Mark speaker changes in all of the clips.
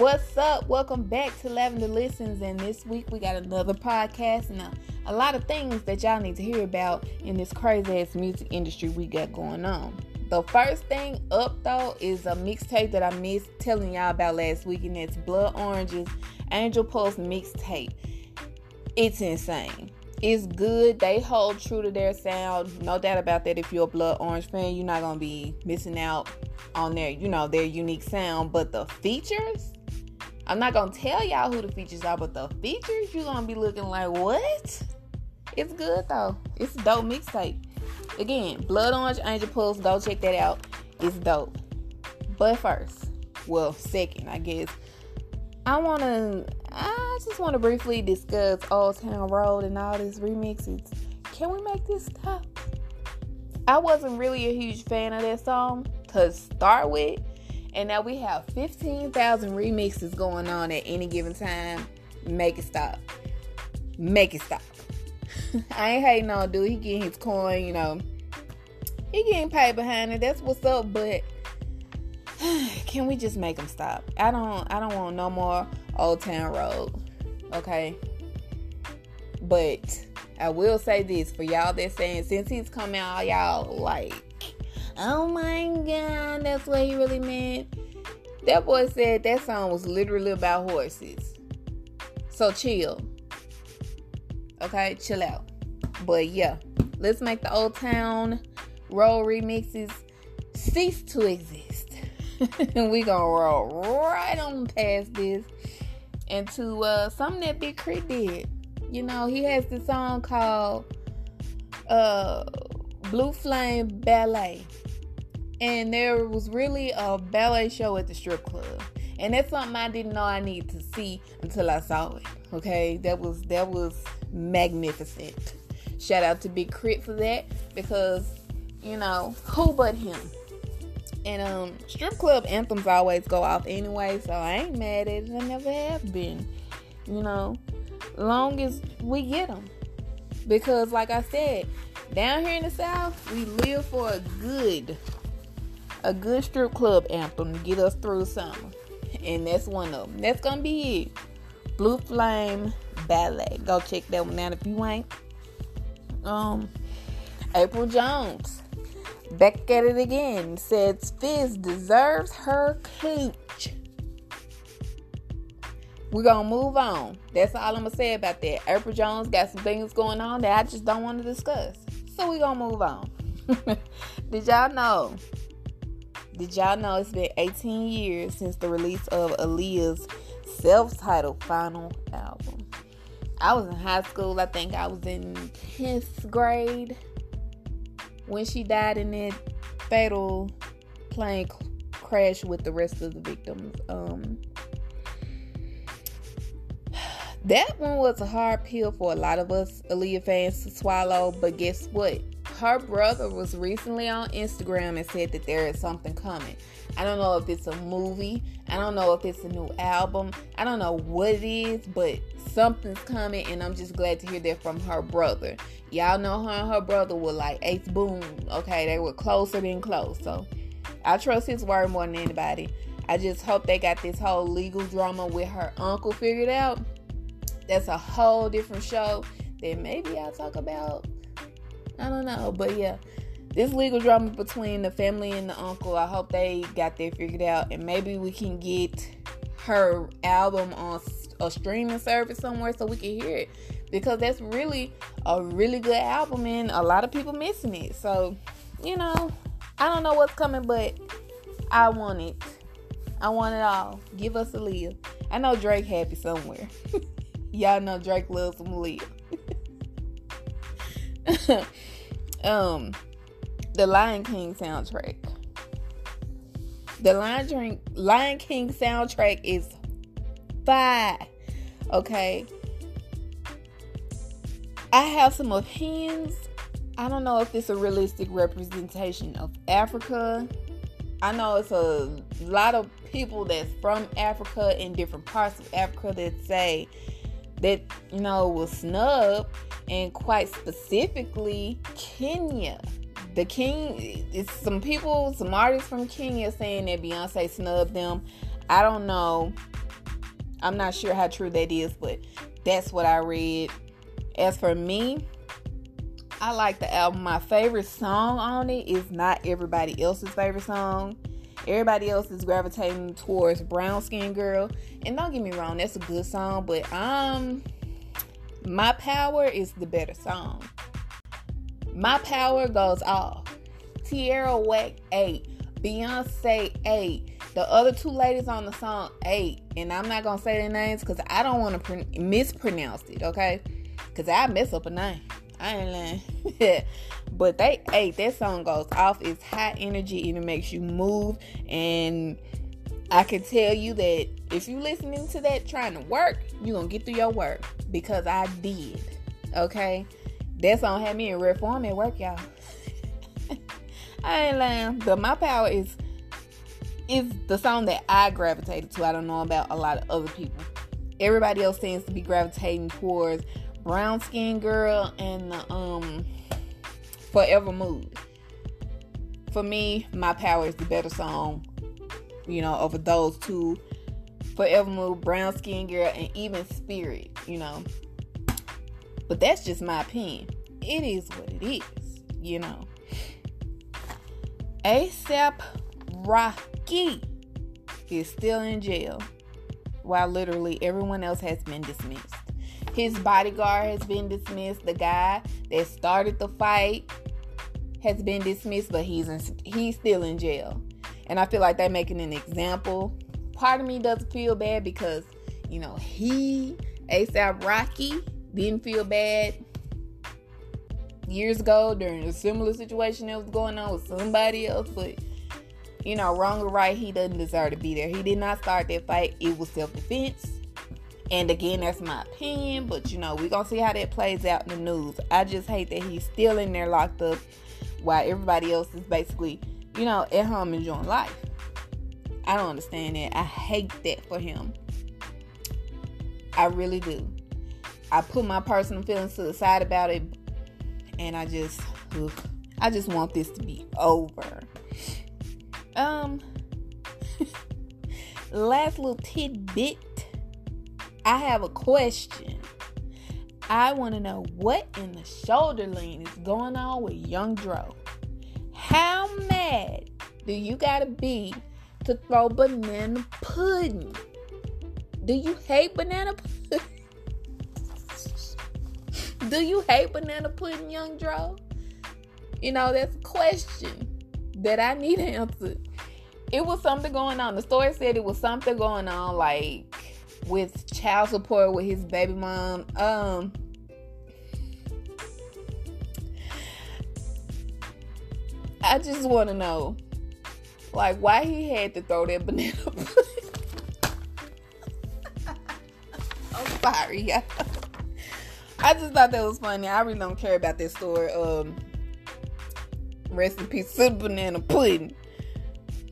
Speaker 1: What's up? Welcome back to Lavender Listens. And this week we got another podcast and a, a lot of things that y'all need to hear about in this crazy ass music industry we got going on. The first thing up though is a mixtape that I missed telling y'all about last week, and it's Blood Orange's Angel Pulse mixtape. It's insane. It's good. They hold true to their sound. No doubt about that. If you're a Blood Orange fan, you're not gonna be missing out on their, you know, their unique sound. But the features, I'm not gonna tell y'all who the features are, but the features, you're gonna be looking like, what? It's good though. It's dope mixtape. Again, Blood Orange Angel Pulse, go check that out. It's dope. But first, well, second, I guess, I wanna I just wanna briefly discuss Old Town Road and all these remixes. Can we make this stop? I wasn't really a huge fan of that song to start with. And now we have 15,000 remixes going on at any given time. Make it stop. Make it stop. I ain't hating on dude. He getting his coin, you know. He getting paid behind it. That's what's up. But can we just make him stop? I don't. I don't want no more Old Town Road. Okay. But I will say this for y'all that saying since he's come out, y'all like, oh my god, that's what he really meant. That boy said that song was literally about horses. So chill. Okay, chill out. But yeah, let's make the Old Town Road remixes cease to exist. and we gonna roll right on past this into uh something that Big K.R.I.T. did. You know, he has this song called uh Blue Flame Ballet. And there was really a ballet show at the strip club. And that's something I didn't know I needed to see until I saw it. Okay, that was that was magnificent. Shout out to Big K.R.I.T. for that because you know who but him. And um, strip club anthems always go off anyway, so I ain't mad at it. I never have been. You know, long as we get them, because like I said, down here in the South, we live for a good, a good strip club anthem to get us through summer, and that's one of them. That's gonna be it. Blue Flame Ballet. Go check that one out if you ain't. Um, April Jones back at it again. Says Fizz deserves her cooch. We're gonna move on. That's all I'm gonna say about that. April Jones got some things going on that I just don't want to discuss. So we're gonna move on. Did y'all know? Did y'all know it's been 18 years since the release of Aaliyah's self-titled final album? I was in high school. I think I was in 10th grade when she died in that fatal plane crash with the rest of the victims. Um, that one was a hard pill for a lot of us Aaliyah fans to swallow, but guess what? Her brother was recently on Instagram and said that there is something coming. I don't know if it's a movie. I don't know if it's a new album. I don't know what it is, but something's coming, and I'm just glad to hear that from her brother. Y'all know her and her brother were like Ace boom. Okay, they were closer than close. So I trust his word more than anybody. I just hope they got this whole legal drama with her uncle figured out. That's a whole different show that maybe I'll talk about. I don't know, but yeah, this legal drama between the family and the uncle. I hope they got that figured out, and maybe we can get her album on a streaming service somewhere so we can hear it because that's really a really good album and a lot of people missing it. So, you know, I don't know what's coming, but I want it. I want it all. Give us Aaliyah. I know Drake happy somewhere. Y'all know Drake loves some Aaliyah. um, the Lion King soundtrack. The Lion, Lion King soundtrack is fire. Okay. I have some opinions. I don't know if it's a realistic representation of Africa. I know it's a lot of people that's from Africa in different parts of Africa that say that you know was snubbed and quite specifically Kenya. The King it's some people, some artists from Kenya saying that Beyonce snubbed them. I don't know I'm not sure how true that is, but that's what I read. As for me, I like the album. My favorite song on it is not everybody else's favorite song. Everybody else is gravitating towards Brown Skin Girl. And don't get me wrong, that's a good song, but um My Power is the better song. My Power goes off. Tierra Whack 8. Beyonce 8. The other two ladies on the song 8. And I'm not going to say their names because I don't want to pr- mispronounce it, okay? Because I mess up a name. I ain't lying. but they ate that song goes off. It's high energy and it makes you move. And I can tell you that if you listening to that trying to work, you're gonna get through your work. Because I did. Okay? That song had me in form at work, y'all. I ain't lying. But my power is is the song that I gravitated to. I don't know about a lot of other people. Everybody else seems to be gravitating towards brown skin girl and the um forever mood. For me my power is the better song you know over those two. Forever mood brown skin girl and even spirit you know. But that's just my opinion. It is what it is you know. Asap rocky is still in jail while literally everyone else has been dismissed his bodyguard has been dismissed. The guy that started the fight has been dismissed, but he's in, he's still in jail. And I feel like they're making an example. Part of me doesn't feel bad because, you know, he, ASAP Rocky, didn't feel bad years ago during a similar situation that was going on with somebody else. But, you know, wrong or right, he doesn't deserve to be there. He did not start that fight, it was self defense. And again, that's my opinion, but you know, we're gonna see how that plays out in the news. I just hate that he's still in there locked up while everybody else is basically, you know, at home enjoying life. I don't understand that. I hate that for him. I really do. I put my personal feelings to the side about it, and I just, ugh, I just want this to be over. Um, last little tidbit I have a question. I want to know what in the shoulder lean is going on with Young Dro. How mad do you gotta be to throw banana pudding? Do you hate banana pudding? do you hate banana pudding, Young Dro? You know, that's a question that I need answered. It was something going on. The story said it was something going on, like with child support with his baby mom. Um, I just want to know, like, why he had to throw that banana I'm sorry. I just thought that was funny. I really don't care about this story. Um, rest in peace to banana pudding.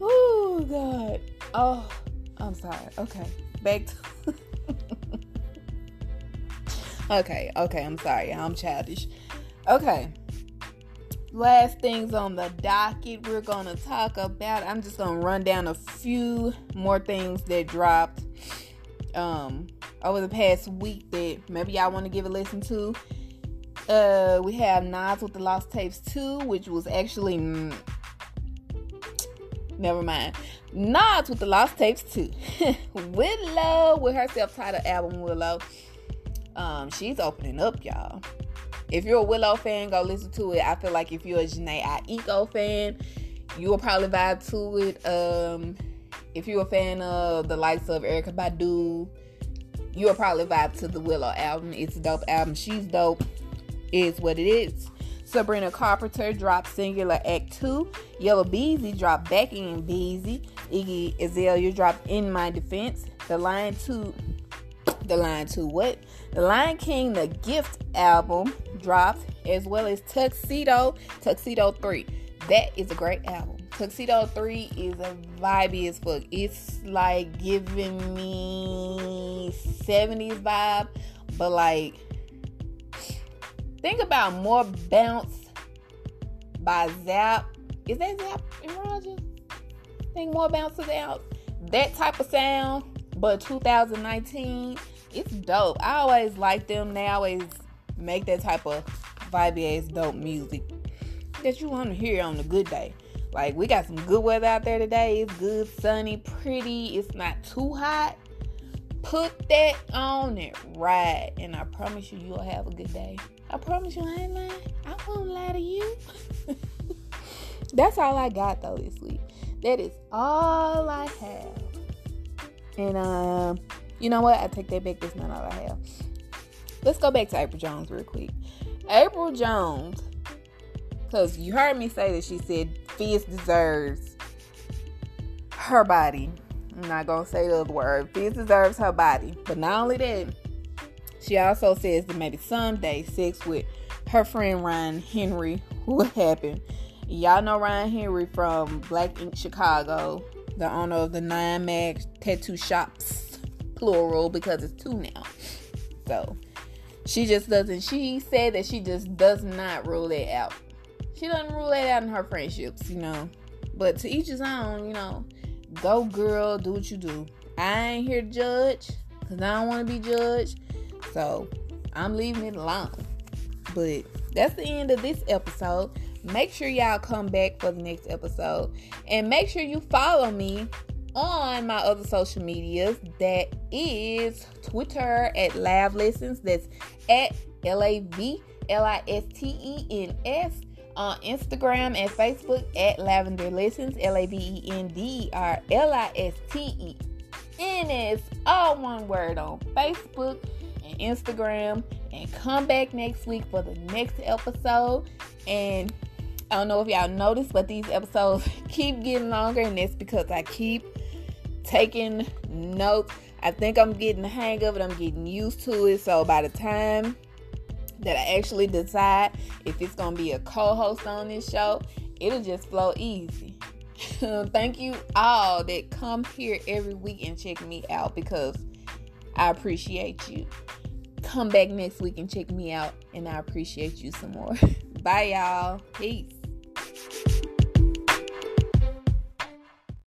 Speaker 1: Oh God. Oh, I'm sorry. Okay, back to okay, okay, I'm sorry. I'm childish. Okay. Last things on the docket we're going to talk about. I'm just going to run down a few more things that dropped um over the past week that maybe y'all want to give a listen to. Uh, we have Nas with the Lost Tapes 2, which was actually mm, never mind. Nas with the Lost Tapes 2. Willow with her self-titled album Willow. Um, she's opening up, y'all. If you're a Willow fan, go listen to it. I feel like if you're a Jhené Aiko fan, you will probably vibe to it. Um, if you're a fan of the likes of Erykah Badu, you'll probably vibe to the Willow album. It's a dope album. She's dope. Is what it is. Sabrina Carpenter dropped Singular Act 2. Yella Beezy dropped Baccend Beezy. Iggy Azalea dropped In My Defense. The Lion 2. The Lion 2 what? The Lion King The Gift album dropped as well as Tuxedo. Tuxedo 3. That is a great album. Tuxedo 3 is a vibey as fuck. It's like giving me 70s vibe, but like Think about more bounce by Zapp. Is that Zapp and Roger? Think more bounce out. That type of sound But 2019, it's dope. I always like them. They always make that type of vibey ass dope music that you want to hear on a good day. Like we got some good weather out there today. It's good, sunny, pretty. It's not too hot. Put that on it right, and I promise you, you'll have a good day. I promise you, I ain't lying. I won't lie to you. That's all I got though this week. That is all I have. And um, you know what? I take that back. That's not all I have. Let's go back to April Jones real quick. April Jones, because you heard me say that she said Fizz deserves her body. I'm not gonna say the other word. Fizz deserves her body. But not only that, she also says that maybe someday sex with her friend Ryan Henry will happen. Y'all know Ryan Henry from Black Ink Chicago, the owner of the Nine Mag Tattoo Shops, plural because it's two now. So she just doesn't. She said that she just does not rule it out. She doesn't rule it out in her friendships, you know. But to each his own, you know. Go girl, do what you do. I ain't here to judge because I don't want to be judged. So I'm leaving it alone. But that's the end of this episode. Make sure y'all come back for the next episode. And make sure you follow me on my other social medias. That is Twitter at Lav Listens. That's at L A V L I S T E N S. On Instagram and Facebook at Lavender Listens, L A V E N D R L I S T E N S. All one word on Facebook and Instagram. And come back next week for the next episode. And I don't know if y'all noticed, but these episodes keep getting longer, and that's because I keep taking notes. I think I'm getting the hang of it, I'm getting used to it. So by the time that I actually decide if it's gonna be a co-host on this show, it'll just flow easy. Thank you all that come here every week and check me out because I appreciate you. Come back next week and check me out, and I appreciate you some more. Bye, y'all. Peace.